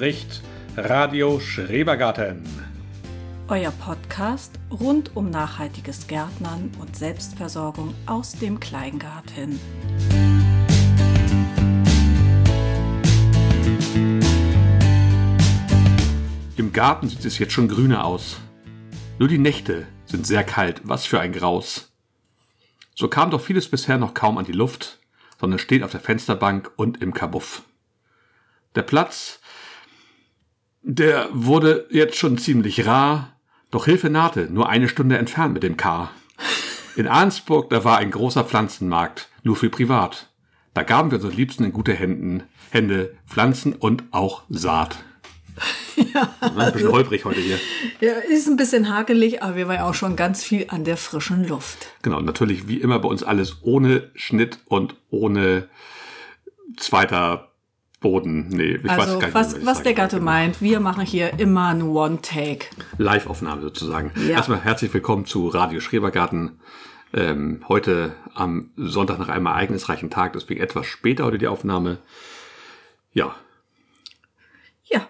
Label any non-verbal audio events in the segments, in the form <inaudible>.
spricht Radio Schrebergarten. Euer Podcast rund um nachhaltiges Gärtnern und Selbstversorgung aus dem Kleingarten. Im Garten sieht es jetzt schon grüner aus. Nur die Nächte sind sehr kalt, was für ein Graus. So kam doch vieles bisher noch kaum an die Luft, sondern steht auf der Fensterbank und im Kabuff. Der Platz, der wurde jetzt schon ziemlich rar, doch Hilfe nahte, nur eine Stunde entfernt mit dem K. In Arnsburg, da war ein großer Pflanzenmarkt, nur für privat. Da gaben wir unseren Liebsten in gute Händen, Hände, Pflanzen und auch Saat. <laughs> Ja, ein bisschen holprig heute hier. Ja, ist ein bisschen hakelig, aber wir waren auch schon ganz viel an der frischen Luft. Genau, natürlich wie immer bei uns alles ohne Schnitt und ohne zweiter Boden. Nee, ich also, weiß gar nicht, was, was der Gatte meint, wir machen hier immer ein One-Take. Live-Aufnahme sozusagen. Ja. Erstmal herzlich willkommen zu Radio Schrebergarten. Ähm, heute am Sonntag nach einem ereignisreichen Tag, deswegen etwas später heute die Aufnahme. Ja. Ja,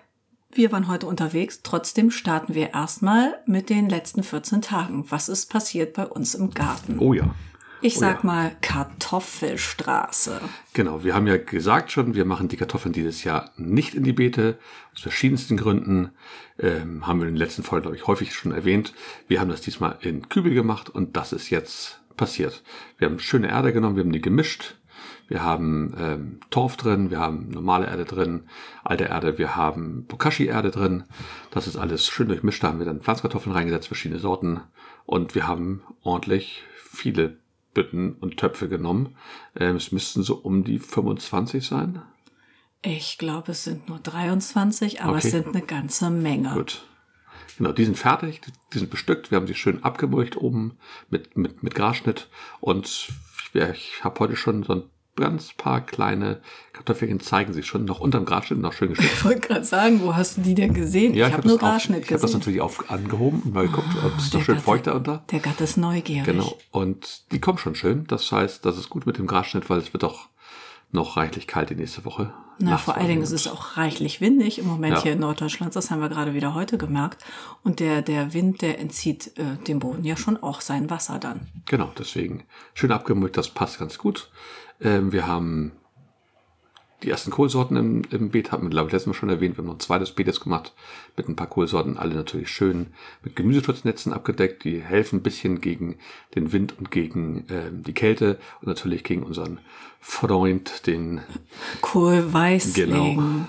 wir waren heute unterwegs. Trotzdem starten wir erstmal mit den letzten 14 Tagen. Was ist passiert bei uns im Garten? Oh ja. Ich sag oh ja. mal Kartoffelstraße. Genau, wir haben ja gesagt schon, wir machen die Kartoffeln dieses Jahr nicht in die Beete. Aus verschiedensten Gründen ähm, haben wir in den letzten Folgen, glaube ich, häufig schon erwähnt. Wir haben das diesmal in Kübel gemacht und das ist jetzt passiert. Wir haben schöne Erde genommen, wir haben die gemischt. Wir haben ähm, Torf drin, wir haben normale Erde drin, alte Erde, wir haben Bokashi-Erde drin. Das ist alles schön durchmischt. Da haben wir dann Pflanzkartoffeln reingesetzt, verschiedene Sorten. Und wir haben ordentlich viele Bütten und Töpfe genommen. Ähm, es müssten so um die 25 sein. Ich glaube, es sind nur 23, aber okay. es sind eine ganze Menge. Gut. Genau, die sind fertig, die sind bestückt. Wir haben sie schön abgemulcht oben mit, mit, mit Grasschnitt. Und ich, ich habe heute schon so ein ganz paar kleine Kartoffelchen zeigen sich schon noch unterm Grasschnitt noch schön geschnitten. Ich wollte gerade sagen, wo hast du die denn gesehen? Ja, ich, ich habe hab nur Grasschnitt auf, gesehen. Ich habe das natürlich auf, angehoben und mal geguckt, oh, ob es doch schön Gatte, feucht da unter. Der Gatte ist neugierig. Genau. Und die kommen schon schön. Das heißt, das ist gut mit dem Grasschnitt, weil es wird doch noch reichlich kalt die nächste Woche. Na, vor allen Dingen ist es auch reichlich windig im Moment ja. hier in Norddeutschland. Das haben wir gerade wieder heute gemerkt. Und der, der Wind, der entzieht äh, dem Boden ja schon auch sein Wasser dann. Genau, deswegen schön abgemulcht, das passt ganz gut. Ähm, wir haben die ersten Kohlsorten im, im Beet hatten wir, glaube ich, letztes Mal schon erwähnt. Wir haben noch ein zweites Beet jetzt gemacht mit ein paar Kohlsorten, alle natürlich schön mit Gemüseschutznetzen abgedeckt. Die helfen ein bisschen gegen den Wind und gegen äh, die Kälte und natürlich gegen unseren Freund, den Kohlweißling. Genau.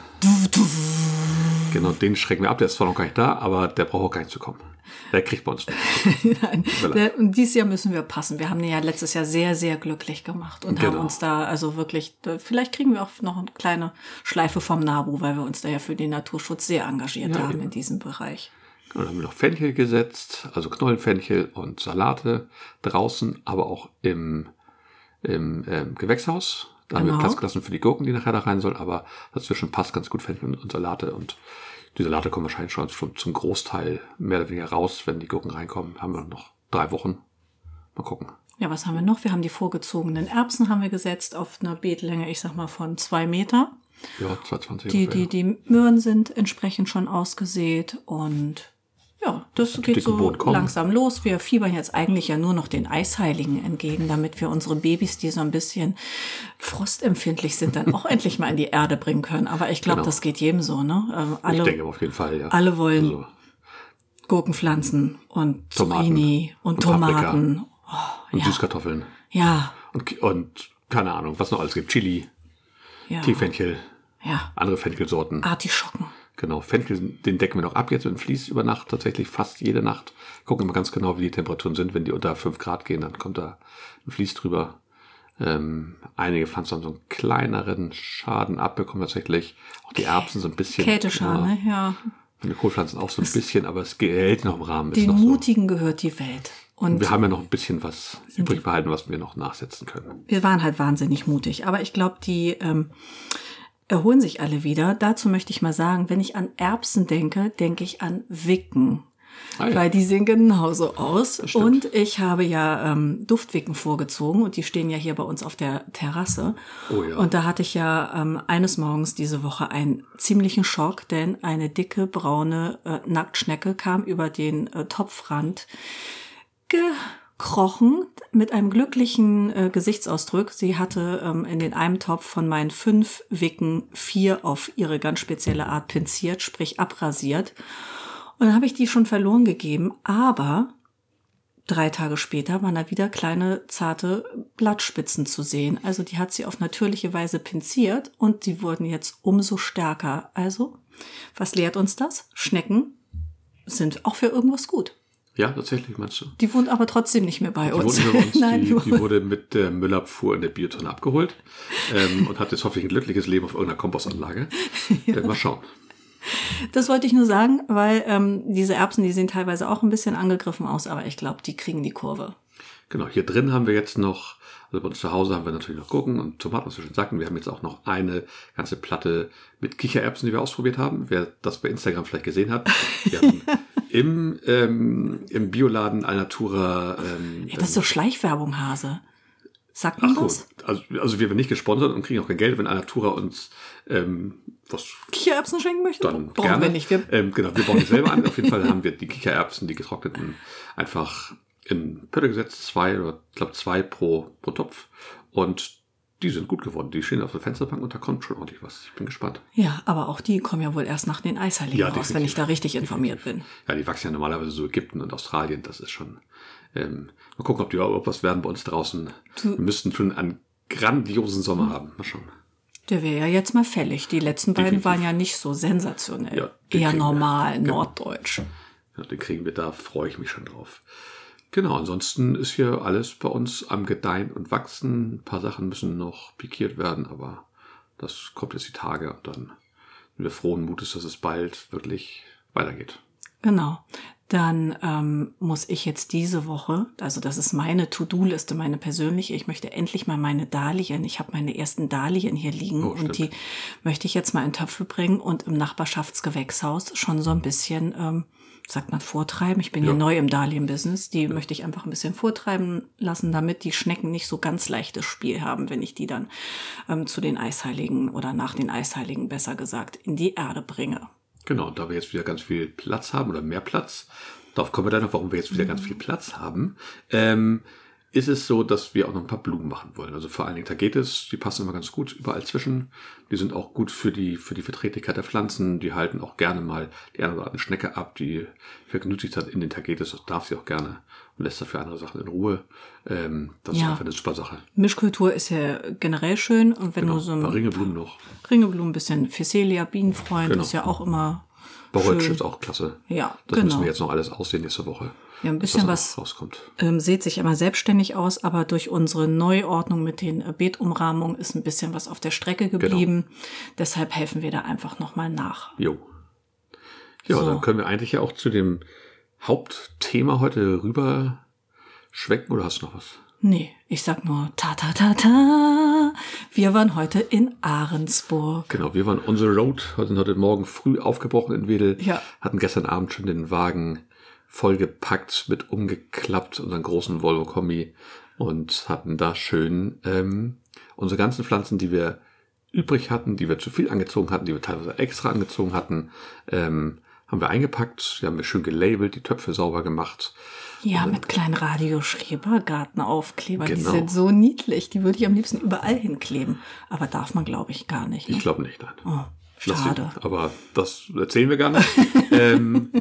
Genau, den schrecken wir ab. Der ist zwar noch gar nicht da, aber der braucht auch gar nicht zu kommen. Der kriegt bei uns nicht. <laughs> Nein, der, und dieses Jahr müssen wir passen. Wir haben den ja letztes Jahr sehr, sehr glücklich gemacht und genau. haben uns da also wirklich, vielleicht kriegen wir auch noch eine kleine Schleife vom NABU, weil wir uns da ja für den Naturschutz sehr engagiert ja, haben eben. in diesem Bereich. Genau, dann haben wir noch Fenchel gesetzt, also Knollenfenchel und Salate draußen, aber auch im, im ähm, Gewächshaus. Da genau. haben wir. Platz gelassen für die Gurken, die nachher da rein sollen, aber dazwischen passt ganz gut Fenchel und Salate und die Salate kommen wahrscheinlich schon zum Großteil mehr oder weniger raus, wenn die Gurken reinkommen. Haben wir noch drei Wochen. Mal gucken. Ja, was haben wir noch? Wir haben die vorgezogenen Erbsen haben wir gesetzt auf einer Beetlänge, ich sag mal von zwei Meter. Ja, 220 die, die, die Möhren sind entsprechend schon ausgesät und ja, das geht so langsam los. Wir fiebern jetzt eigentlich ja nur noch den Eisheiligen entgegen, damit wir unsere Babys, die so ein bisschen frostempfindlich sind, dann auch <laughs> endlich mal in die Erde bringen können. Aber ich glaube, genau. das geht jedem so, ne? Ähm, alle, ich denke auf jeden Fall, ja. Alle wollen also. Gurkenpflanzen und Zucchini und, und Tomaten. Oh, und ja. Süßkartoffeln. Ja. Und, und keine Ahnung, was noch alles gibt. Chili, ja. Teefenchel, ja. andere Fenchelsorten. Artischocken. Genau, Fenchel, den decken wir noch ab jetzt mit Fließ über Nacht, tatsächlich fast jede Nacht. Gucken wir ganz genau, wie die Temperaturen sind. Wenn die unter 5 Grad gehen, dann kommt da ein Fließ drüber. Ähm, einige Pflanzen haben so einen kleineren Schaden abbekommen tatsächlich. Auch die Erbsen so ein bisschen. Kälteschaden, ja. ja. Und die Kohlpflanzen auch so ein bisschen, aber es hält noch im Rahmen. Den Mutigen so. gehört die Welt. Und wir haben ja noch ein bisschen was übrig behalten, was wir noch nachsetzen können. Wir waren halt wahnsinnig mutig. Aber ich glaube, die ähm, erholen sich alle wieder. Dazu möchte ich mal sagen, wenn ich an Erbsen denke, denke ich an Wicken. Ah, ja. Weil die sehen genauso aus. Und ich habe ja ähm, Duftwicken vorgezogen und die stehen ja hier bei uns auf der Terrasse. Oh ja. Und da hatte ich ja ähm, eines Morgens diese Woche einen ziemlichen Schock, denn eine dicke braune äh, Nacktschnecke kam über den äh, Topfrand gekrochen mit einem glücklichen äh, Gesichtsausdruck. Sie hatte ähm, in den einem Topf von meinen fünf Wicken vier auf ihre ganz spezielle Art pinziert, sprich abrasiert. Und dann habe ich die schon verloren gegeben, aber drei Tage später waren da wieder kleine, zarte Blattspitzen zu sehen. Also die hat sie auf natürliche Weise pinziert und die wurden jetzt umso stärker. Also, was lehrt uns das? Schnecken sind auch für irgendwas gut. Ja, tatsächlich, meinst du? Die wohnt aber trotzdem nicht mehr bei die uns. Wohnt bei uns. <laughs> Nein, die, die, wurde mit der Müllabfuhr in der Biotonne abgeholt ähm, und hat jetzt hoffentlich ein glückliches Leben auf irgendeiner Kompostanlage. <laughs> ja. Äh, mal schauen. Das wollte ich nur sagen, weil ähm, diese Erbsen, die sehen teilweise auch ein bisschen angegriffen aus, aber ich glaube, die kriegen die Kurve. Genau, hier drin haben wir jetzt noch, also bei uns zu Hause haben wir natürlich noch Gurken und Tomaten, was wir schon sagten. Wir haben jetzt auch noch eine ganze Platte mit Kichererbsen, die wir ausprobiert haben. Wer das bei Instagram vielleicht gesehen hat. Wir <laughs> haben im, ähm, im Bioladen Alnatura. Ähm, ja, das ist so Schleichwerbung, Hase. Sagt man Ach, das? Also, also wir werden nicht gesponsert und kriegen auch kein Geld, wenn Alnatura uns ähm, was Kichererbsen schenken möchte? Dann Brauchen gerne. wir nicht. Wir ähm, genau, wir bauen die selber an. Auf jeden Fall haben wir die Kichererbsen, die getrockneten, einfach in Pötte gesetzt, zwei oder ich glaube zwei pro, pro Topf. Und die sind gut geworden. Die stehen auf der Fensterbank und da kommt schon ordentlich was. Ich bin gespannt. Ja, aber auch die kommen ja wohl erst nach den Eisheiligen ja, raus, wenn ich da richtig informiert bin. Ja, die wachsen ja normalerweise so Ägypten und Australien. Das ist schon. Ähm, mal gucken, ob die überhaupt was werden bei uns draußen. Du, Wir müssten schon einen grandiosen Sommer haben. Mal schauen. Der wäre ja jetzt mal fällig. Die letzten beiden waren ja nicht so sensationell. Ja, Eher normal, wir, genau. norddeutsch. Ja, den kriegen wir, da freue ich mich schon drauf. Genau, ansonsten ist hier alles bei uns am Gedeihen und Wachsen. Ein paar Sachen müssen noch pikiert werden, aber das kommt jetzt die Tage und dann sind wir frohen Mutes, dass es bald wirklich weitergeht. Genau. Dann ähm, muss ich jetzt diese Woche, also das ist meine To-Do-Liste, meine persönliche, ich möchte endlich mal meine Dahlien, ich habe meine ersten Dahlien hier liegen oh, und die möchte ich jetzt mal in Töpfe bringen und im Nachbarschaftsgewächshaus schon so ein bisschen ähm, sagt man, vortreiben. Ich bin ja, ja neu im Dahlien-Business. Die ja. möchte ich einfach ein bisschen vortreiben lassen, damit die Schnecken nicht so ganz leichtes Spiel haben, wenn ich die dann ähm, zu den Eisheiligen oder nach den Eisheiligen besser gesagt in die Erde bringe. Genau, und da wir jetzt wieder ganz viel Platz haben oder mehr Platz, darauf kommen wir dann noch, warum wir jetzt wieder mhm. ganz viel Platz haben. Ähm, ist es so, dass wir auch noch ein paar Blumen machen wollen. Also vor allen Dingen Tagetes, die passen immer ganz gut überall zwischen. Die sind auch gut für die, für die Verträglichkeit der Pflanzen. Die halten auch gerne mal die eine oder andere Schnecke ab, die vergnügt sich dann in den Tagetes. Das darf sie auch gerne und lässt dafür andere Sachen in Ruhe. Ähm, das ja. ist einfach eine super Sache. Mischkultur ist ja generell schön. Und wenn genau, du so ein Ringeblumen noch. Ringeblumen, ein bisschen Phacelia, Bienenfreund, genau. ist ja auch immer Borretsch ist auch klasse. Ja, Das genau. müssen wir jetzt noch alles aussehen nächste Woche. Ja, ein bisschen was rauskommt. Ähm, sieht sich immer selbstständig aus, aber durch unsere Neuordnung mit den äh, Beetumrahmungen ist ein bisschen was auf der Strecke genau. geblieben. Genau. Deshalb helfen wir da einfach nochmal nach. Jo. Ja, so. dann können wir eigentlich ja auch zu dem Hauptthema heute rüber schwenken oder hast du noch was? Nee, ich sag nur ta ta ta ta. Wir waren heute in Ahrensburg. Genau, wir waren on the road, sind heute Morgen früh aufgebrochen in Wedel, ja. hatten gestern Abend schon den Wagen vollgepackt mit umgeklappt, unseren großen Volvo-Kombi und hatten da schön ähm, unsere ganzen Pflanzen, die wir übrig hatten, die wir zu viel angezogen hatten, die wir teilweise extra angezogen hatten, ähm, haben wir eingepackt, die haben wir schön gelabelt, die Töpfe sauber gemacht. Ja, mit kleinen Radioschrebergartenaufklebern. Genau. Die sind so niedlich. Die würde ich am liebsten überall hinkleben. Aber darf man, glaube ich, gar nicht. Ne? Ich glaube nicht, nein. Oh, schade. aber das erzählen wir gar nicht. <laughs> ähm,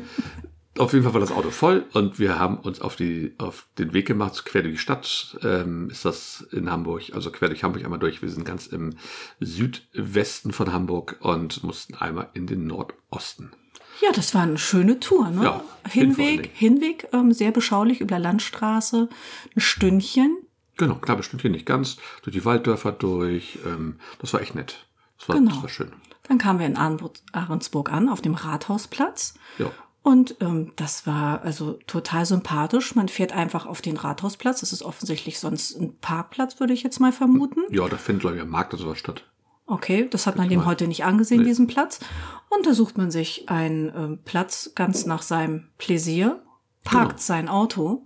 auf jeden Fall war das Auto voll und wir haben uns auf, die, auf den Weg gemacht, quer durch die Stadt. Ähm, ist das in Hamburg, also quer durch Hamburg einmal durch. Wir sind ganz im Südwesten von Hamburg und mussten einmal in den Nordosten. Ja, das war eine schöne Tour. Ne? Ja, Hinweg, Hinweg ähm, sehr beschaulich über Landstraße, ein Stündchen. Genau, knappes Stündchen, nicht ganz. Durch die Walddörfer durch. Ähm, das war echt nett. Das war, genau. das war schön. Dann kamen wir in Ahrensburg an, auf dem Rathausplatz. Ja. Und ähm, das war also total sympathisch. Man fährt einfach auf den Rathausplatz. Das ist offensichtlich sonst ein Parkplatz, würde ich jetzt mal vermuten. Ja, da findet, glaube ich, ein Markt oder sowas statt. Okay, das hat man dem heute nicht angesehen, nee. diesen Platz. Und da sucht man sich einen äh, Platz ganz nach seinem Pläsier, parkt genau. sein Auto,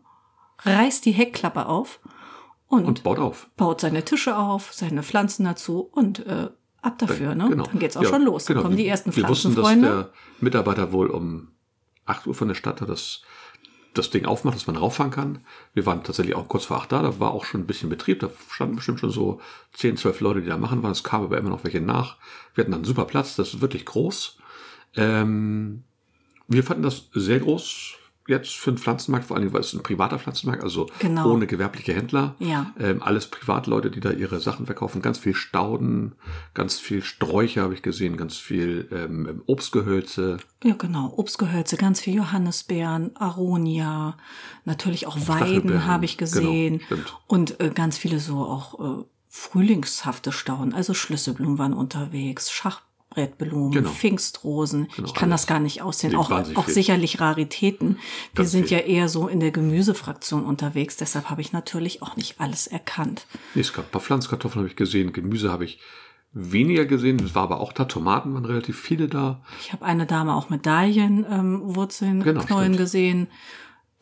reißt die Heckklappe auf und, und, baut auf. Baut seine Tische auf, seine Pflanzen dazu und äh, ab dafür, ne? Genau. Dann geht's auch ja, schon los. Genau. Dann kommen die ersten Pflanzenfreunde. Wir wussten, dass der Mitarbeiter wohl um 8 Uhr von der Stadt das, das Ding aufmacht, dass man rauffahren kann. Wir waren tatsächlich auch kurz vor 8 da, da war auch schon ein bisschen Betrieb, da standen bestimmt schon so 10, 12 Leute, die da machen waren. Es kam aber immer noch welche nach. Wir hatten dann einen super Platz, das ist wirklich groß. Ähm, wir fanden das sehr groß, jetzt für einen Pflanzenmarkt, vor allem, weil es ein privater Pflanzenmarkt, also genau. ohne gewerbliche Händler. Ja. Ähm, alles Privatleute, die da ihre Sachen verkaufen. Ganz viel Stauden, ganz viel Sträucher habe ich gesehen, ganz viel ähm, Obstgehölze. Ja, genau. Obstgehölze, ganz viel Johannisbeeren, Aronia, natürlich auch Weiden habe ich gesehen. Genau, und äh, ganz viele so auch äh, frühlingshafte Stauden. Also Schlüsselblumen waren unterwegs, Schach Erdbeerblumen, genau. Pfingstrosen. Genau, ich kann alles. das gar nicht aussehen. Auch, auch sicherlich Raritäten. Wir Ganz sind viel. ja eher so in der Gemüsefraktion unterwegs. Deshalb habe ich natürlich auch nicht alles erkannt. Nee, es gab ein paar Pflanzkartoffeln habe ich gesehen. Gemüse habe ich weniger gesehen. Es war aber auch da. Tomaten waren relativ viele da. Ich habe eine Dame auch Medaillenwurzeln, ähm, genau, Knollen stimmt. gesehen.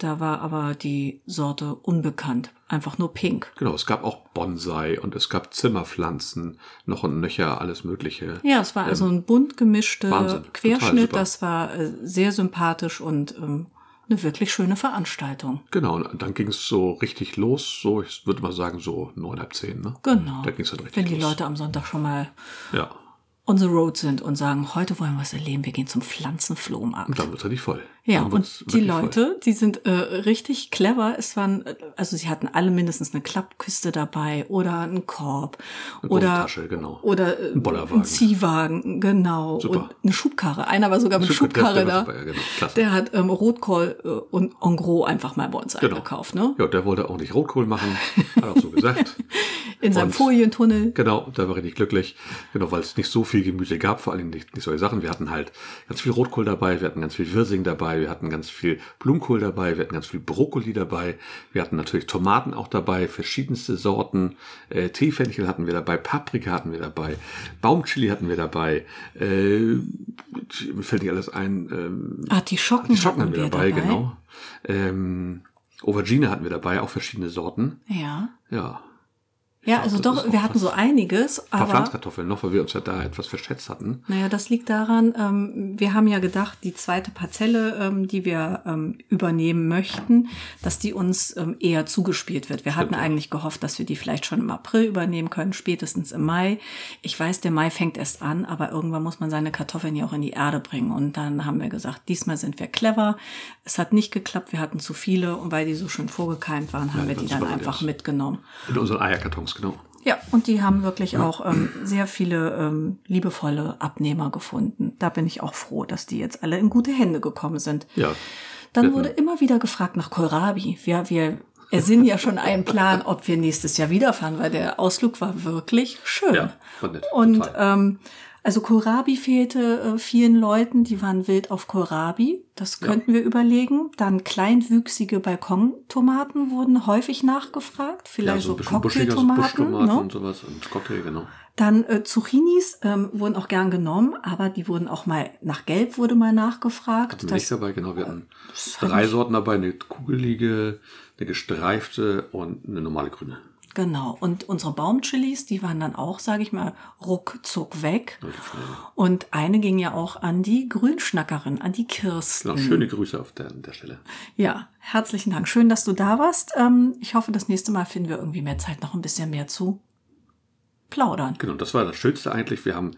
Da war aber die Sorte unbekannt, einfach nur pink. Genau, es gab auch Bonsai und es gab Zimmerpflanzen, noch und nöcher, alles Mögliche. Ja, es war also ähm, ein bunt gemischter Querschnitt. Das war äh, sehr sympathisch und ähm, eine wirklich schöne Veranstaltung. Genau, und dann ging es so richtig los, so ich würde mal sagen so neun, halb zehn, ne? Genau. Da ging's dann richtig Wenn die los. Leute am Sonntag schon mal ja on the road sind und sagen, heute wollen wir was erleben, wir gehen zum Pflanzenflohmarkt. Und dann wird er nicht voll. Ja, und die Leute, voll. die sind äh, richtig clever. Es waren, also sie hatten alle mindestens eine Klappkiste dabei oder einen Korb eine oder genau. oder äh, ein, ein Ziehwagen, genau, Super. und eine Schubkarre. Einer war sogar mit Schub Schubkarre da. Super, ja, genau. Der hat ähm, Rotkohl äh, und en gros einfach mal bei uns genau. eingekauft, ne? Ja, der wollte auch nicht Rotkohl machen, hat auch so gesagt. <laughs> In seinem und, Folientunnel. Genau, da war ich nicht glücklich, genau, weil es nicht so viel Gemüse gab, vor allem nicht, nicht solche Sachen. Wir hatten halt ganz viel Rotkohl dabei, wir hatten ganz viel Wirsing dabei dabei, wir hatten ganz viel Blumenkohl dabei, wir hatten ganz viel Brokkoli dabei, wir hatten natürlich Tomaten auch dabei, verschiedenste Sorten, äh, Teefenchel hatten wir dabei, Paprika hatten wir dabei, Baumchili hatten wir dabei, äh, mir fällt nicht alles ein. Ähm, Artischocken, Artischocken hatten wir dabei, dabei. genau. Ähm, Aubergine hatten wir dabei, auch verschiedene Sorten. Ja. Ja. Ja, also doch, wir hatten so einiges. Ein paar Pflanzkartoffeln noch, weil wir uns ja da etwas verschätzt hatten. Naja, das liegt daran, ähm, wir haben ja gedacht, die zweite Parzelle, ähm, die wir ähm, übernehmen möchten, dass die uns ähm, eher zugespielt wird. Wir hatten eigentlich gehofft, dass wir die vielleicht schon im April übernehmen können, spätestens im Mai. Ich weiß, der Mai fängt erst an, aber irgendwann muss man seine Kartoffeln ja auch in die Erde bringen. Und dann haben wir gesagt, diesmal sind wir clever. Es hat nicht geklappt, wir hatten zu viele und weil die so schön vorgekeimt waren, haben ja, wir die dann einfach mitgenommen. In unseren Eierkartons genau. Ja, und die haben wirklich auch ähm, sehr viele ähm, liebevolle Abnehmer gefunden. Da bin ich auch froh, dass die jetzt alle in gute Hände gekommen sind. Ja. Dann wurde immer wieder gefragt nach Kohlrabi. Wir, wir ersinnen ja schon einen Plan, ob wir nächstes Jahr wiederfahren, weil der Ausflug war wirklich schön. Ja, war nett. Und ähm, also Kohlrabi fehlte äh, vielen Leuten, die waren wild auf Kohlrabi. Das könnten ja. wir überlegen. Dann kleinwüchsige Balkontomaten wurden häufig nachgefragt. Vielleicht ja, so, so Cocktailtomaten. Ne? und sowas und Cocktail, genau. Dann äh, Zucchinis ähm, wurden auch gern genommen, aber die wurden auch mal nach Gelb wurde mal nachgefragt. Hatten wir nicht dabei, genau. Wir hatten drei Sorten dabei, eine kugelige, eine gestreifte und eine normale grüne. Genau. Und unsere Baumchilis, die waren dann auch, sage ich mal, ruckzuck weg. Und eine ging ja auch an die Grünschnackerin, an die Kirsten. Genau, schöne Grüße auf der, der Stelle. Ja, herzlichen Dank. Schön, dass du da warst. Ähm, ich hoffe, das nächste Mal finden wir irgendwie mehr Zeit, noch ein bisschen mehr zu plaudern. Genau, das war das Schönste eigentlich. Wir haben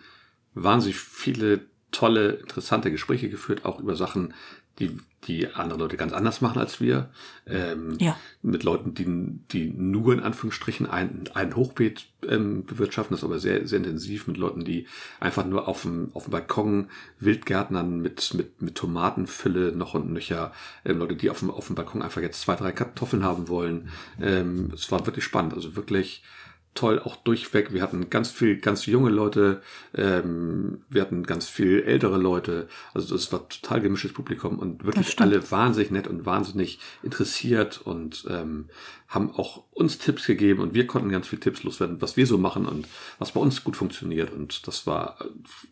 wahnsinnig viele tolle, interessante Gespräche geführt, auch über Sachen, die, die andere Leute ganz anders machen als wir. Ähm, ja. Mit Leuten, die, die nur in Anführungsstrichen ein, ein Hochbeet ähm, bewirtschaften, das aber sehr, sehr intensiv, mit Leuten, die einfach nur auf dem, auf dem Balkon Wildgärtnern mit, mit, mit Tomatenfülle noch und nöcher, ähm, Leute, die auf dem, auf dem Balkon einfach jetzt zwei, drei Kartoffeln haben wollen. Ähm, es war wirklich spannend, also wirklich toll, auch durchweg. Wir hatten ganz viel, ganz junge Leute, ähm, wir hatten ganz viel ältere Leute. Also das war total gemischtes Publikum und wirklich alle wahnsinnig nett und wahnsinnig interessiert und ähm, haben auch uns Tipps gegeben und wir konnten ganz viel Tipps loswerden, was wir so machen und was bei uns gut funktioniert. Und das war äh,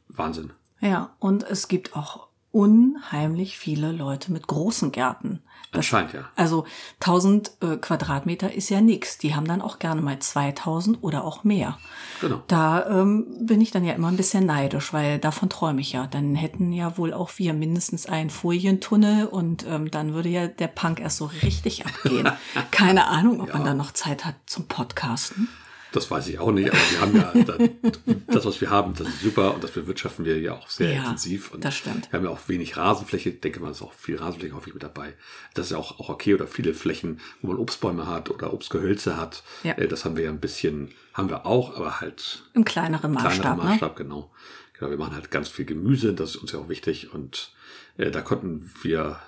Wahnsinn. Ja, und es gibt auch unheimlich viele Leute mit großen Gärten. Das, Anscheinend, ja. Also 1000 äh, Quadratmeter ist ja nix. Die haben dann auch gerne mal 2000 oder auch mehr. Genau. Da ähm, bin ich dann ja immer ein bisschen neidisch, weil davon träume ich ja. Dann hätten ja wohl auch wir mindestens einen Folientunnel und ähm, dann würde ja der Punk erst so richtig abgehen. <laughs> Keine Ahnung, ob ja. man dann noch Zeit hat zum Podcasten. Das weiß ich auch nicht, aber wir haben ja <laughs> das, was wir haben, das ist super und das bewirtschaften wir ja auch sehr ja, intensiv. Und das stimmt. Wir haben ja auch wenig Rasenfläche, ich denke mal, ist auch viel Rasenfläche häufig mit dabei. Das ist ja auch, auch okay oder viele Flächen, wo man Obstbäume hat oder Obstgehölze hat. Ja. Äh, das haben wir ja ein bisschen, haben wir auch, aber halt. Im kleineren Maßstab. Kleineren ne? Maßstab, ne? genau. Genau, wir machen halt ganz viel Gemüse, das ist uns ja auch wichtig und äh, da konnten wir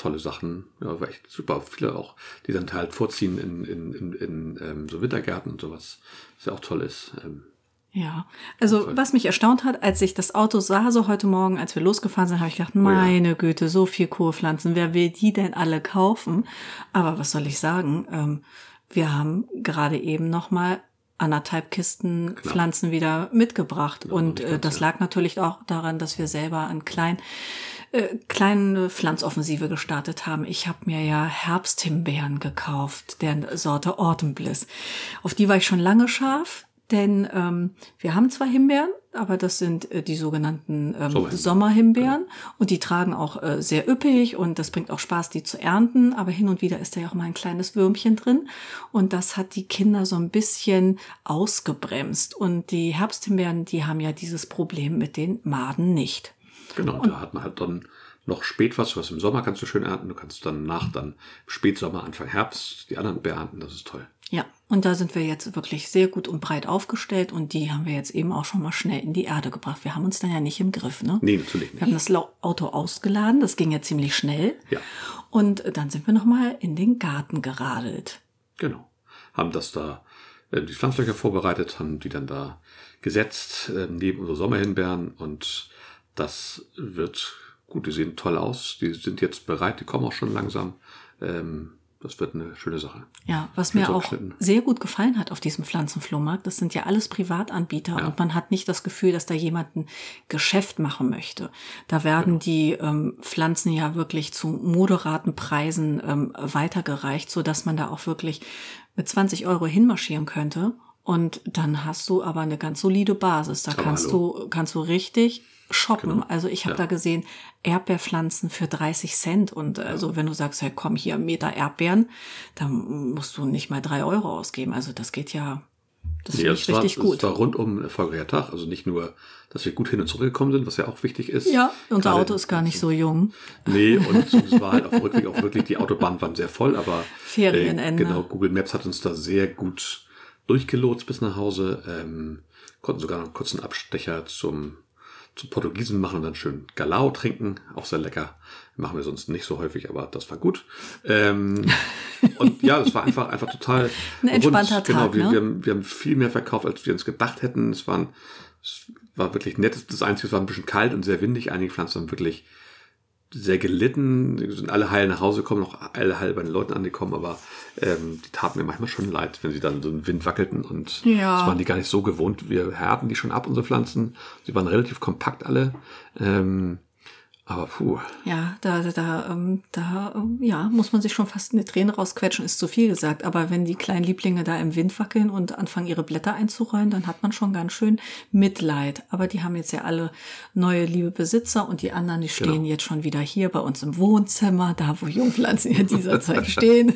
tolle Sachen. Ja, war echt super. Viele auch, die dann halt vorziehen in, in, in, in ähm, so Wintergärten und sowas. Was ja auch toll ist. Ähm, ja, also was mich erstaunt hat, als ich das Auto sah, so heute Morgen, als wir losgefahren sind, habe ich gedacht, meine oh ja. Güte, so viel Kurpflanzen, wer will die denn alle kaufen? Aber was soll ich sagen? Ähm, wir haben gerade eben noch mal anderthalb Kisten Klar. Pflanzen wieder mitgebracht. Ja, und äh, das lag natürlich auch daran, dass wir selber ein klein äh, kleine Pflanzoffensive gestartet haben. Ich habe mir ja Herbsthimbeeren gekauft, der Sorte Autumn Bliss. Auf die war ich schon lange scharf, denn ähm, wir haben zwar Himbeeren, aber das sind äh, die sogenannten ähm, Sommerhimbeeren, Sommerhimbeeren genau. und die tragen auch äh, sehr üppig und das bringt auch Spaß, die zu ernten. Aber hin und wieder ist da ja auch mal ein kleines Würmchen drin und das hat die Kinder so ein bisschen ausgebremst. Und die Herbsthimbeeren, die haben ja dieses Problem mit den Maden nicht. Genau, und da hat man halt dann noch spät was, was im Sommer kannst du schön ernten. Du kannst dann nach dann Spätsommer, Anfang Herbst die anderen beernten. Das ist toll. Ja, und da sind wir jetzt wirklich sehr gut und breit aufgestellt und die haben wir jetzt eben auch schon mal schnell in die Erde gebracht. Wir haben uns dann ja nicht im Griff, ne? Nee, natürlich nicht. Wir haben das Auto ausgeladen, das ging ja ziemlich schnell. Ja. Und dann sind wir nochmal in den Garten geradelt. Genau. Haben das da, äh, die Pflanzlöcher vorbereitet, haben die dann da gesetzt, äh, neben unsere Sommerhinbeeren und das wird gut. Die sehen toll aus. Die sind jetzt bereit. Die kommen auch schon langsam. Ähm, das wird eine schöne Sache. Ja, was mir auch sehr gut gefallen hat auf diesem Pflanzenflohmarkt, das sind ja alles Privatanbieter ja. und man hat nicht das Gefühl, dass da jemand ein Geschäft machen möchte. Da werden genau. die ähm, Pflanzen ja wirklich zu moderaten Preisen ähm, weitergereicht, so dass man da auch wirklich mit 20 Euro hinmarschieren könnte. Und dann hast du aber eine ganz solide Basis. Da aber kannst hallo. du, kannst du richtig shoppen. Genau. Also ich habe ja. da gesehen Erdbeerpflanzen für 30 Cent. Und also wenn du sagst, hey, komm hier, Meter Erdbeeren, dann musst du nicht mal drei Euro ausgeben. Also das geht ja, das nee, ist richtig war, gut. Es war rundum ein erfolgreicher Tag. Also nicht nur, dass wir gut hin und zurück gekommen sind, was ja auch wichtig ist. Ja, unser Auto ist gar nicht so jung. Nee, und <laughs> es war halt auf Rückweg auch wirklich, die Autobahnen waren sehr voll, aber Ferienende. Äh, genau, Google Maps hat uns da sehr gut durchgelotst bis nach Hause. Ähm, konnten sogar noch einen kurzen Abstecher zum zu Portugiesen machen und dann schön Galao trinken. Auch sehr lecker. Machen wir sonst nicht so häufig, aber das war gut. Ähm, <laughs> und ja, das war einfach, einfach total. Ein entspannter rund. Tag. Genau, wir, ne? wir, haben, wir haben viel mehr verkauft, als wir uns gedacht hätten. Es, waren, es war wirklich nett. Das Einzige, es war ein bisschen kalt und sehr windig. Einige Pflanzen haben wirklich sehr gelitten, sind alle heil nach Hause gekommen, noch alle heil bei den Leuten angekommen, aber ähm, die taten mir manchmal schon leid, wenn sie dann so im Wind wackelten und ja. das waren die gar nicht so gewohnt. Wir härten die schon ab, unsere Pflanzen. Sie waren relativ kompakt alle. Ähm, aber puh. Ja, da, da, ähm, da ähm, ja, muss man sich schon fast eine Träne rausquetschen, ist zu viel gesagt. Aber wenn die kleinen Lieblinge da im Wind wackeln und anfangen, ihre Blätter einzurollen, dann hat man schon ganz schön Mitleid. Aber die haben jetzt ja alle neue liebe Besitzer und die anderen, die stehen genau. jetzt schon wieder hier bei uns im Wohnzimmer, da wo Jungpflanzen in dieser Zeit <laughs> stehen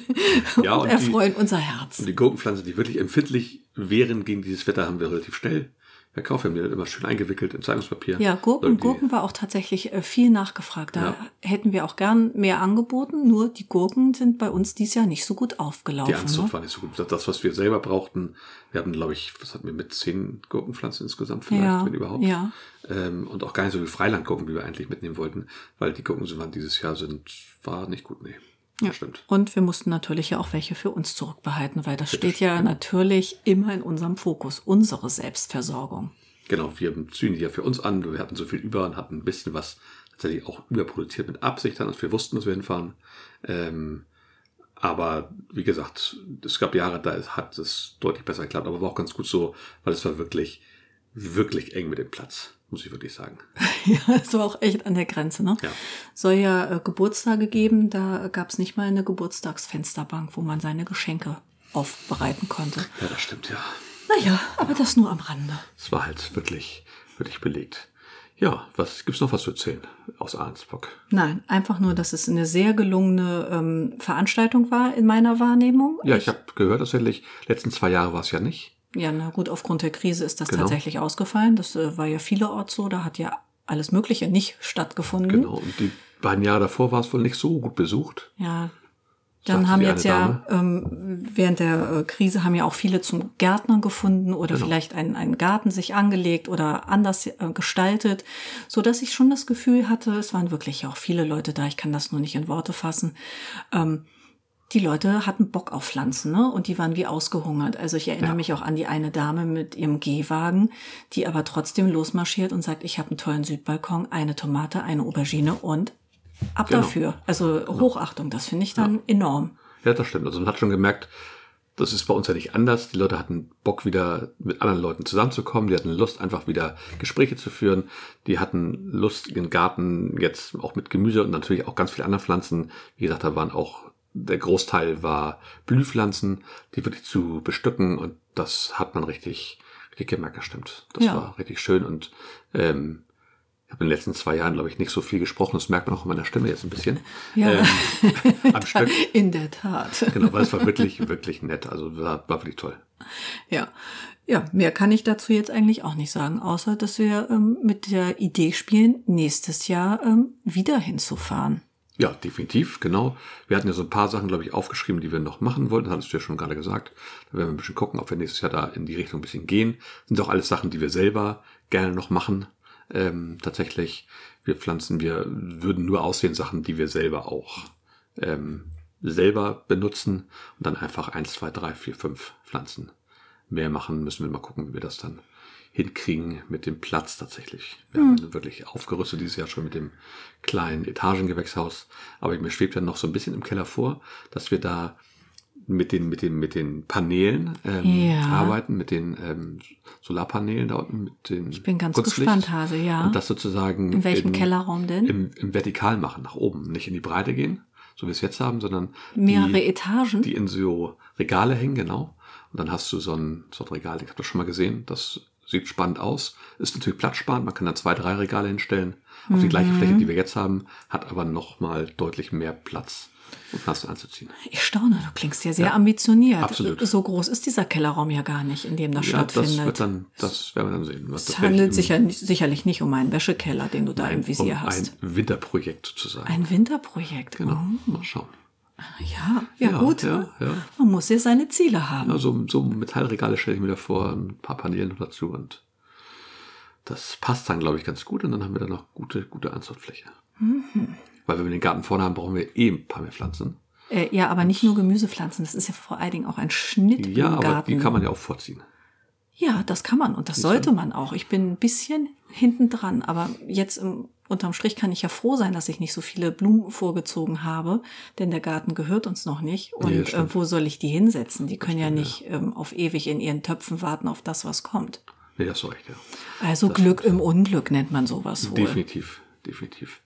ja, und, und erfreuen die, unser Herz. Und die Gurkenpflanzen, die wirklich empfindlich wären gegen dieses Wetter, haben wir relativ schnell verkauft. Wir haben die immer schön eingewickelt in Zeitungspapier. Ja, Gurken. Gurken war auch tatsächlich äh, viel nachgefragt. Da ja. hätten wir auch gern mehr angeboten, nur die Gurken sind bei uns dieses Jahr nicht so gut aufgelaufen. Die Anzucht ne? war nicht so gut. Das, was wir selber brauchten, wir hatten, glaube ich, was hatten wir mit zehn Gurkenpflanzen insgesamt vielleicht, ja, wenn überhaupt. Ja. Ähm, und auch gar nicht so viel Freilandgurken, wie wir eigentlich mitnehmen wollten, weil die Gurken waren dieses Jahr sind, war nicht gut, nee. Ja, stimmt. Und wir mussten natürlich ja auch welche für uns zurückbehalten, weil das steht ja natürlich immer in unserem Fokus, unsere Selbstversorgung. Genau, wir ziehen die ja für uns an. Wir hatten so viel über und hatten ein bisschen was tatsächlich auch überproduziert mit Absicht dann, als wir wussten, dass wir hinfahren. Ähm, aber wie gesagt, es gab Jahre, da hat es deutlich besser geklappt, aber war auch ganz gut so, weil es war wirklich, wirklich eng mit dem Platz, muss ich wirklich sagen. <laughs> ja, es war auch echt an der Grenze, ne? Ja. Soll ja äh, Geburtstage geben, da gab es nicht mal eine Geburtstagsfensterbank, wo man seine Geschenke aufbereiten konnte. Ja, das stimmt, ja. Naja, aber das nur am Rande. Es war halt wirklich, wirklich belegt. Ja, was gibt's noch was zu erzählen aus Arnsburg? Nein, einfach nur, dass es eine sehr gelungene ähm, Veranstaltung war in meiner Wahrnehmung. Ja, ich, ich habe gehört tatsächlich, letzten zwei Jahre war es ja nicht. Ja, na gut, aufgrund der Krise ist das genau. tatsächlich ausgefallen. Das äh, war ja vielerorts so, da hat ja alles Mögliche nicht stattgefunden. Genau, und die beiden Jahre davor war es wohl nicht so gut besucht. Ja, dann haben jetzt ja ähm, während der äh, Krise haben ja auch viele zum Gärtnern gefunden oder genau. vielleicht einen, einen Garten sich angelegt oder anders äh, gestaltet, so dass ich schon das Gefühl hatte, es waren wirklich auch viele Leute da. Ich kann das nur nicht in Worte fassen. Ähm, die Leute hatten Bock auf Pflanzen, ne? Und die waren wie ausgehungert. Also ich erinnere ja. mich auch an die eine Dame mit ihrem Gehwagen, die aber trotzdem losmarschiert und sagt, ich habe einen tollen Südbalkon, eine Tomate, eine Aubergine und ab genau. dafür. Also Hochachtung, das finde ich dann ja. enorm. Ja, das stimmt. Also man hat schon gemerkt, das ist bei uns ja nicht anders. Die Leute hatten Bock, wieder mit anderen Leuten zusammenzukommen. Die hatten Lust, einfach wieder Gespräche zu führen. Die hatten Lust, ihren Garten jetzt auch mit Gemüse und natürlich auch ganz viele andere Pflanzen. Wie gesagt, da waren auch, der Großteil war Blühpflanzen, die wirklich zu bestücken und das hat man richtig, richtig gemerkt, das stimmt. Das ja. war richtig schön und ähm, habe in den letzten zwei Jahren, glaube ich, nicht so viel gesprochen. Das merkt man auch in meiner Stimme jetzt ein bisschen. <laughs> Ja, ähm, <laughs> am Stück. in der Tat. Genau, weil es war <laughs> wirklich, wirklich nett. Also war, war wirklich toll. Ja. Ja, mehr kann ich dazu jetzt eigentlich auch nicht sagen, außer dass wir ähm, mit der Idee spielen, nächstes Jahr ähm, wieder hinzufahren. Ja, definitiv, genau. Wir hatten ja so ein paar Sachen, glaube ich, aufgeschrieben, die wir noch machen wollten. Das hattest du ja schon gerade gesagt. Da werden wir ein bisschen gucken, ob wir nächstes Jahr da in die Richtung ein bisschen gehen. Sind auch alles Sachen, die wir selber gerne noch machen. Ähm, tatsächlich, wir pflanzen, wir würden nur aussehen Sachen, die wir selber auch ähm, selber benutzen und dann einfach eins, zwei, drei, vier, fünf Pflanzen mehr machen. Müssen wir mal gucken, wie wir das dann hinkriegen mit dem Platz tatsächlich. Wir hm. haben wirklich aufgerüstet dieses Jahr schon mit dem kleinen Etagengewächshaus. Aber mir schwebt dann noch so ein bisschen im Keller vor, dass wir da mit den, mit den, mit den Paneelen ähm, ja. arbeiten, mit den ähm, Solarpaneelen da unten, mit den Ich bin ganz gespannt, Hase, ja. Und das sozusagen in welchem im, Kellerraum denn? Im, Im Vertikal machen, nach oben, nicht in die Breite gehen, so wie wir es jetzt haben, sondern mehrere die, Etagen, die in so Regale hängen, genau. Und dann hast du so ein, so ein Regal, ich habe das schon mal gesehen, das sieht spannend aus, ist natürlich platzsparend, man kann da zwei, drei Regale hinstellen, auf mhm. die gleiche Fläche, die wir jetzt haben, hat aber nochmal deutlich mehr Platz um Pflanzen anzuziehen. Ich staune, du klingst ja sehr ja, ambitioniert. Absolut. So groß ist dieser Kellerraum ja gar nicht, in dem das ja, stattfindet. Das, wird dann, das werden wir dann sehen. es handelt sich ja sicherlich nicht um einen Wäschekeller, den du da nein, im Visier um hast. Ein Winterprojekt sozusagen. Ein Winterprojekt. Genau, oh. mal schauen. Ja, ja, ja gut. Ja, ja. Man muss ja seine Ziele haben. Ja, so, so Metallregale stelle ich mir da vor, ein paar Paneelen dazu und das passt dann, glaube ich, ganz gut und dann haben wir dann noch gute, gute Anzuchtfläche. Mhm. Weil wenn wir den Garten vorne haben, brauchen wir eh ein paar mehr Pflanzen. Äh, ja, aber nicht nur Gemüsepflanzen, das ist ja vor allen Dingen auch ein Schnitt ja, im Garten. Ja, aber die kann man ja auch vorziehen. Ja, das kann man und das sollte man auch. Ich bin ein bisschen hinten dran, aber jetzt im, unterm Strich kann ich ja froh sein, dass ich nicht so viele Blumen vorgezogen habe, denn der Garten gehört uns noch nicht. Und nee, äh, wo soll ich die hinsetzen? Die können ja nicht. Ähm, auf ewig in ihren Töpfen warten auf das, was kommt. Nee, das ist recht, ja. Also das Glück im Unglück nennt man sowas wohl. Definitiv, definitiv.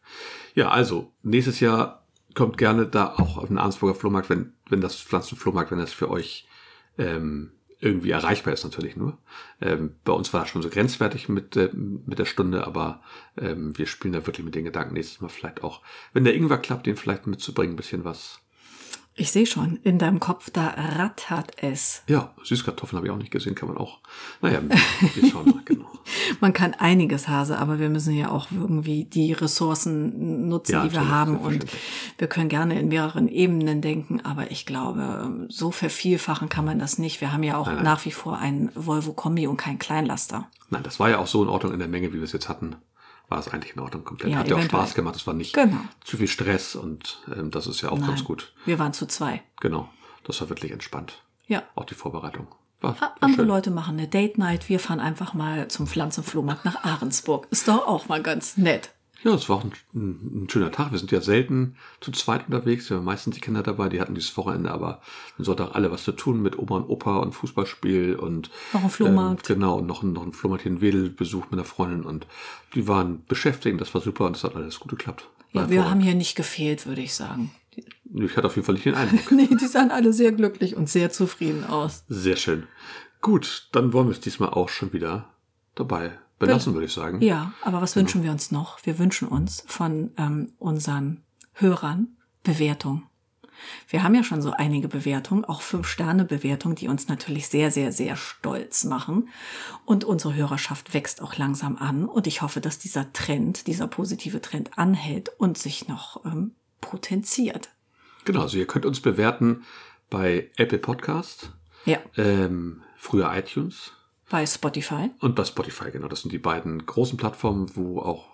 Ja, also nächstes Jahr kommt gerne da auch auf den Arnsburger Flohmarkt, wenn, wenn das Pflanzenflohmarkt, wenn das für euch ähm, irgendwie erreichbar ist natürlich nur. Ähm, bei uns war das schon so grenzwertig mit, äh, mit der Stunde, aber ähm, wir spielen da wirklich mit den Gedanken nächstes Mal vielleicht auch, wenn der Ingwer klappt, den vielleicht mitzubringen, bisschen was ich sehe schon, in deinem Kopf, da rattert es. Ja, Süßkartoffeln habe ich auch nicht gesehen, kann man auch. Naja, wir schauen mal, genau. <laughs> man kann einiges, Hase, aber wir müssen ja auch irgendwie die Ressourcen nutzen, ja, die wir haben. Und wir können gerne in mehreren Ebenen denken, aber ich glaube, so vervielfachen kann man das nicht. Wir haben ja auch nein, nach wie vor einen Volvo Kombi und keinen Kleinlaster. Nein, das war ja auch so in Ordnung in der Menge, wie wir es jetzt hatten. War es eigentlich in Ordnung komplett. Ja, Hat ja auch Spaß gemacht. Es war nicht genau. zu viel Stress und ähm, das ist ja auch Nein, ganz gut. Wir waren zu zwei. Genau. Das war wirklich entspannt. Ja. Auch die Vorbereitung. War, war Andere schön. Leute machen eine Date Night. Wir fahren einfach mal zum Pflanzenflohmarkt nach Ahrensburg. Ist doch auch mal ganz nett. Ja, es war auch ein, ein, ein, schöner Tag. Wir sind ja selten zu zweit unterwegs. Wir haben meistens die Kinder dabei. Die hatten dieses Wochenende aber am Sonntag alle was zu tun mit Oma und Opa und Fußballspiel und noch ein Flohmarkt. Ähm, genau, und noch, ein, noch ein Flohmarkt in Wedel Besuch mit einer Freundin und die waren beschäftigt. Das war super und es hat alles gut geklappt. Ja, wir haben hier nicht gefehlt, würde ich sagen. Ich hatte auf jeden Fall nicht den <laughs> Eindruck. nee, die sahen alle sehr glücklich und sehr zufrieden aus. Sehr schön. Gut, dann wollen wir es diesmal auch schon wieder dabei belassen, würde ich sagen. Ja, aber was genau. wünschen wir uns noch? Wir wünschen uns von ähm, unseren Hörern Bewertung. Wir haben ja schon so einige Bewertungen, auch Fünf-Sterne-Bewertungen, die uns natürlich sehr, sehr, sehr stolz machen. Und unsere Hörerschaft wächst auch langsam an. Und ich hoffe, dass dieser Trend, dieser positive Trend anhält und sich noch ähm, potenziert. Genau, also ihr könnt uns bewerten bei Apple Podcast, ja. ähm, früher iTunes, bei Spotify. Und bei Spotify, genau. Das sind die beiden großen Plattformen, wo auch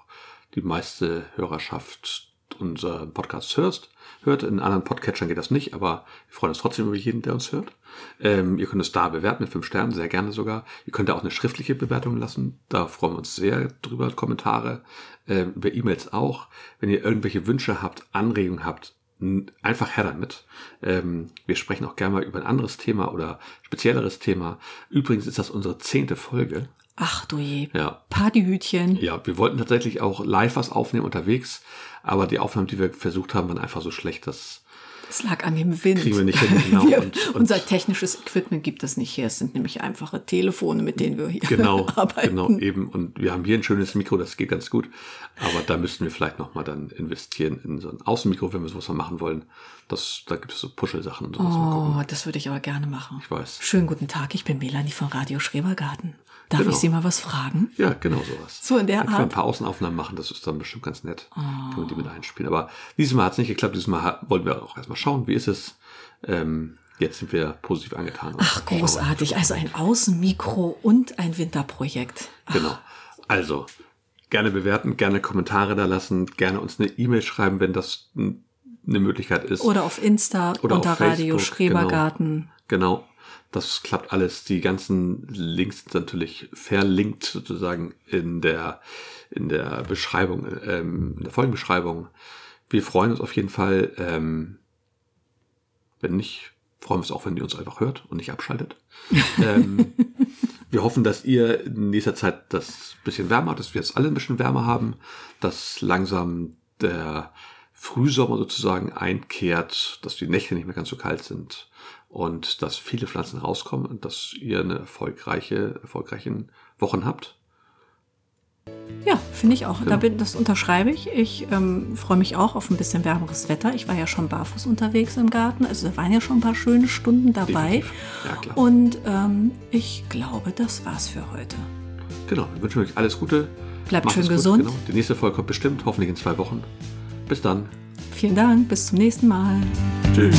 die meiste Hörerschaft unser Podcast hörst, hört. In anderen Podcatchern geht das nicht, aber wir freuen uns trotzdem über jeden, der uns hört. Ähm, ihr könnt es da bewerten mit fünf Sternen, sehr gerne sogar. Ihr könnt da auch eine schriftliche Bewertung lassen. Da freuen wir uns sehr drüber. Kommentare, äh, über E-Mails auch. Wenn ihr irgendwelche Wünsche habt, Anregungen habt, einfach her damit. Ähm, wir sprechen auch gerne mal über ein anderes Thema oder spezielleres Thema. Übrigens ist das unsere zehnte Folge. Ach du je. Ja. Partyhütchen. Ja, wir wollten tatsächlich auch live was aufnehmen unterwegs, aber die Aufnahmen, die wir versucht haben, waren einfach so schlecht, dass es lag an dem Wind. Kriegen wir nicht hin, <laughs> genau. Wir, und, und unser technisches Equipment gibt das nicht her. Es sind nämlich einfache Telefone, mit denen wir hier genau, <laughs> arbeiten. Genau, eben. Und wir haben hier ein schönes Mikro, das geht ganz gut. Aber da müssten wir vielleicht nochmal dann investieren in so ein Außenmikro, wenn wir sowas mal machen wollen. Das, da gibt es so Puschelsachen und sowas. Oh, das würde ich aber gerne machen. Ich weiß. Schönen guten Tag, ich bin Melanie von Radio Schrebergarten. Darf genau. ich Sie mal was fragen? Ja, genau sowas. So in der dann Art. Können wir ein paar Außenaufnahmen machen, das ist dann bestimmt ganz nett. Oh. Können wir die mit einspielen. Aber dieses Mal hat es nicht geklappt. Dieses Mal wollen wir auch erstmal schauen, wie ist es. Ähm, jetzt sind wir positiv angetan. Ach, großartig. Also ein Außenmikro und ein Winterprojekt. Ach. Genau. Also, gerne bewerten, gerne Kommentare da lassen, gerne uns eine E-Mail schreiben, wenn das eine Möglichkeit ist. Oder auf Insta Oder unter auf Radio Schrebergarten. Genau. genau. Das klappt alles. Die ganzen Links sind natürlich verlinkt sozusagen in der, in der Beschreibung, ähm, in der Folgenbeschreibung. Wir freuen uns auf jeden Fall. Ähm, wenn nicht, freuen wir uns auch, wenn ihr uns einfach hört und nicht abschaltet. <laughs> ähm, wir hoffen, dass ihr in nächster Zeit das bisschen wärmer habt, dass wir jetzt alle ein bisschen wärmer haben, dass langsam der Frühsommer sozusagen einkehrt, dass die Nächte nicht mehr ganz so kalt sind und dass viele Pflanzen rauskommen und dass ihr eine erfolgreiche, erfolgreichen Wochen habt. Ja, finde ich auch. Genau. Da bin, das unterschreibe ich. Ich ähm, freue mich auch auf ein bisschen wärmeres Wetter. Ich war ja schon barfuß unterwegs im Garten. Also da waren ja schon ein paar schöne Stunden dabei. Ja, klar. Und ähm, ich glaube, das war's für heute. Genau, wir wünschen euch alles Gute. Bleibt Macht schön gesund. Genau. Die nächste Folge kommt bestimmt, hoffentlich in zwei Wochen. Bis dann. Vielen Dank, bis zum nächsten Mal. Tschüss.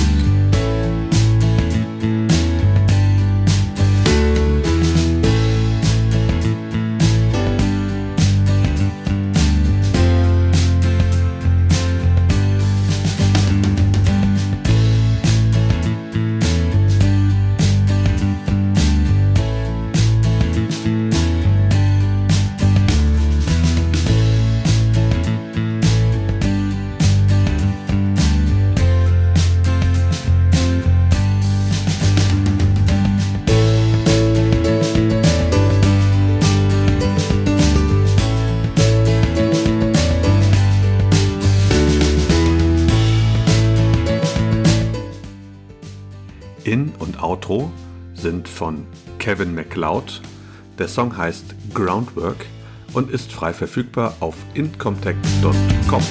Kevin MacLeod. Der Song heißt Groundwork und ist frei verfügbar auf incomtech.com.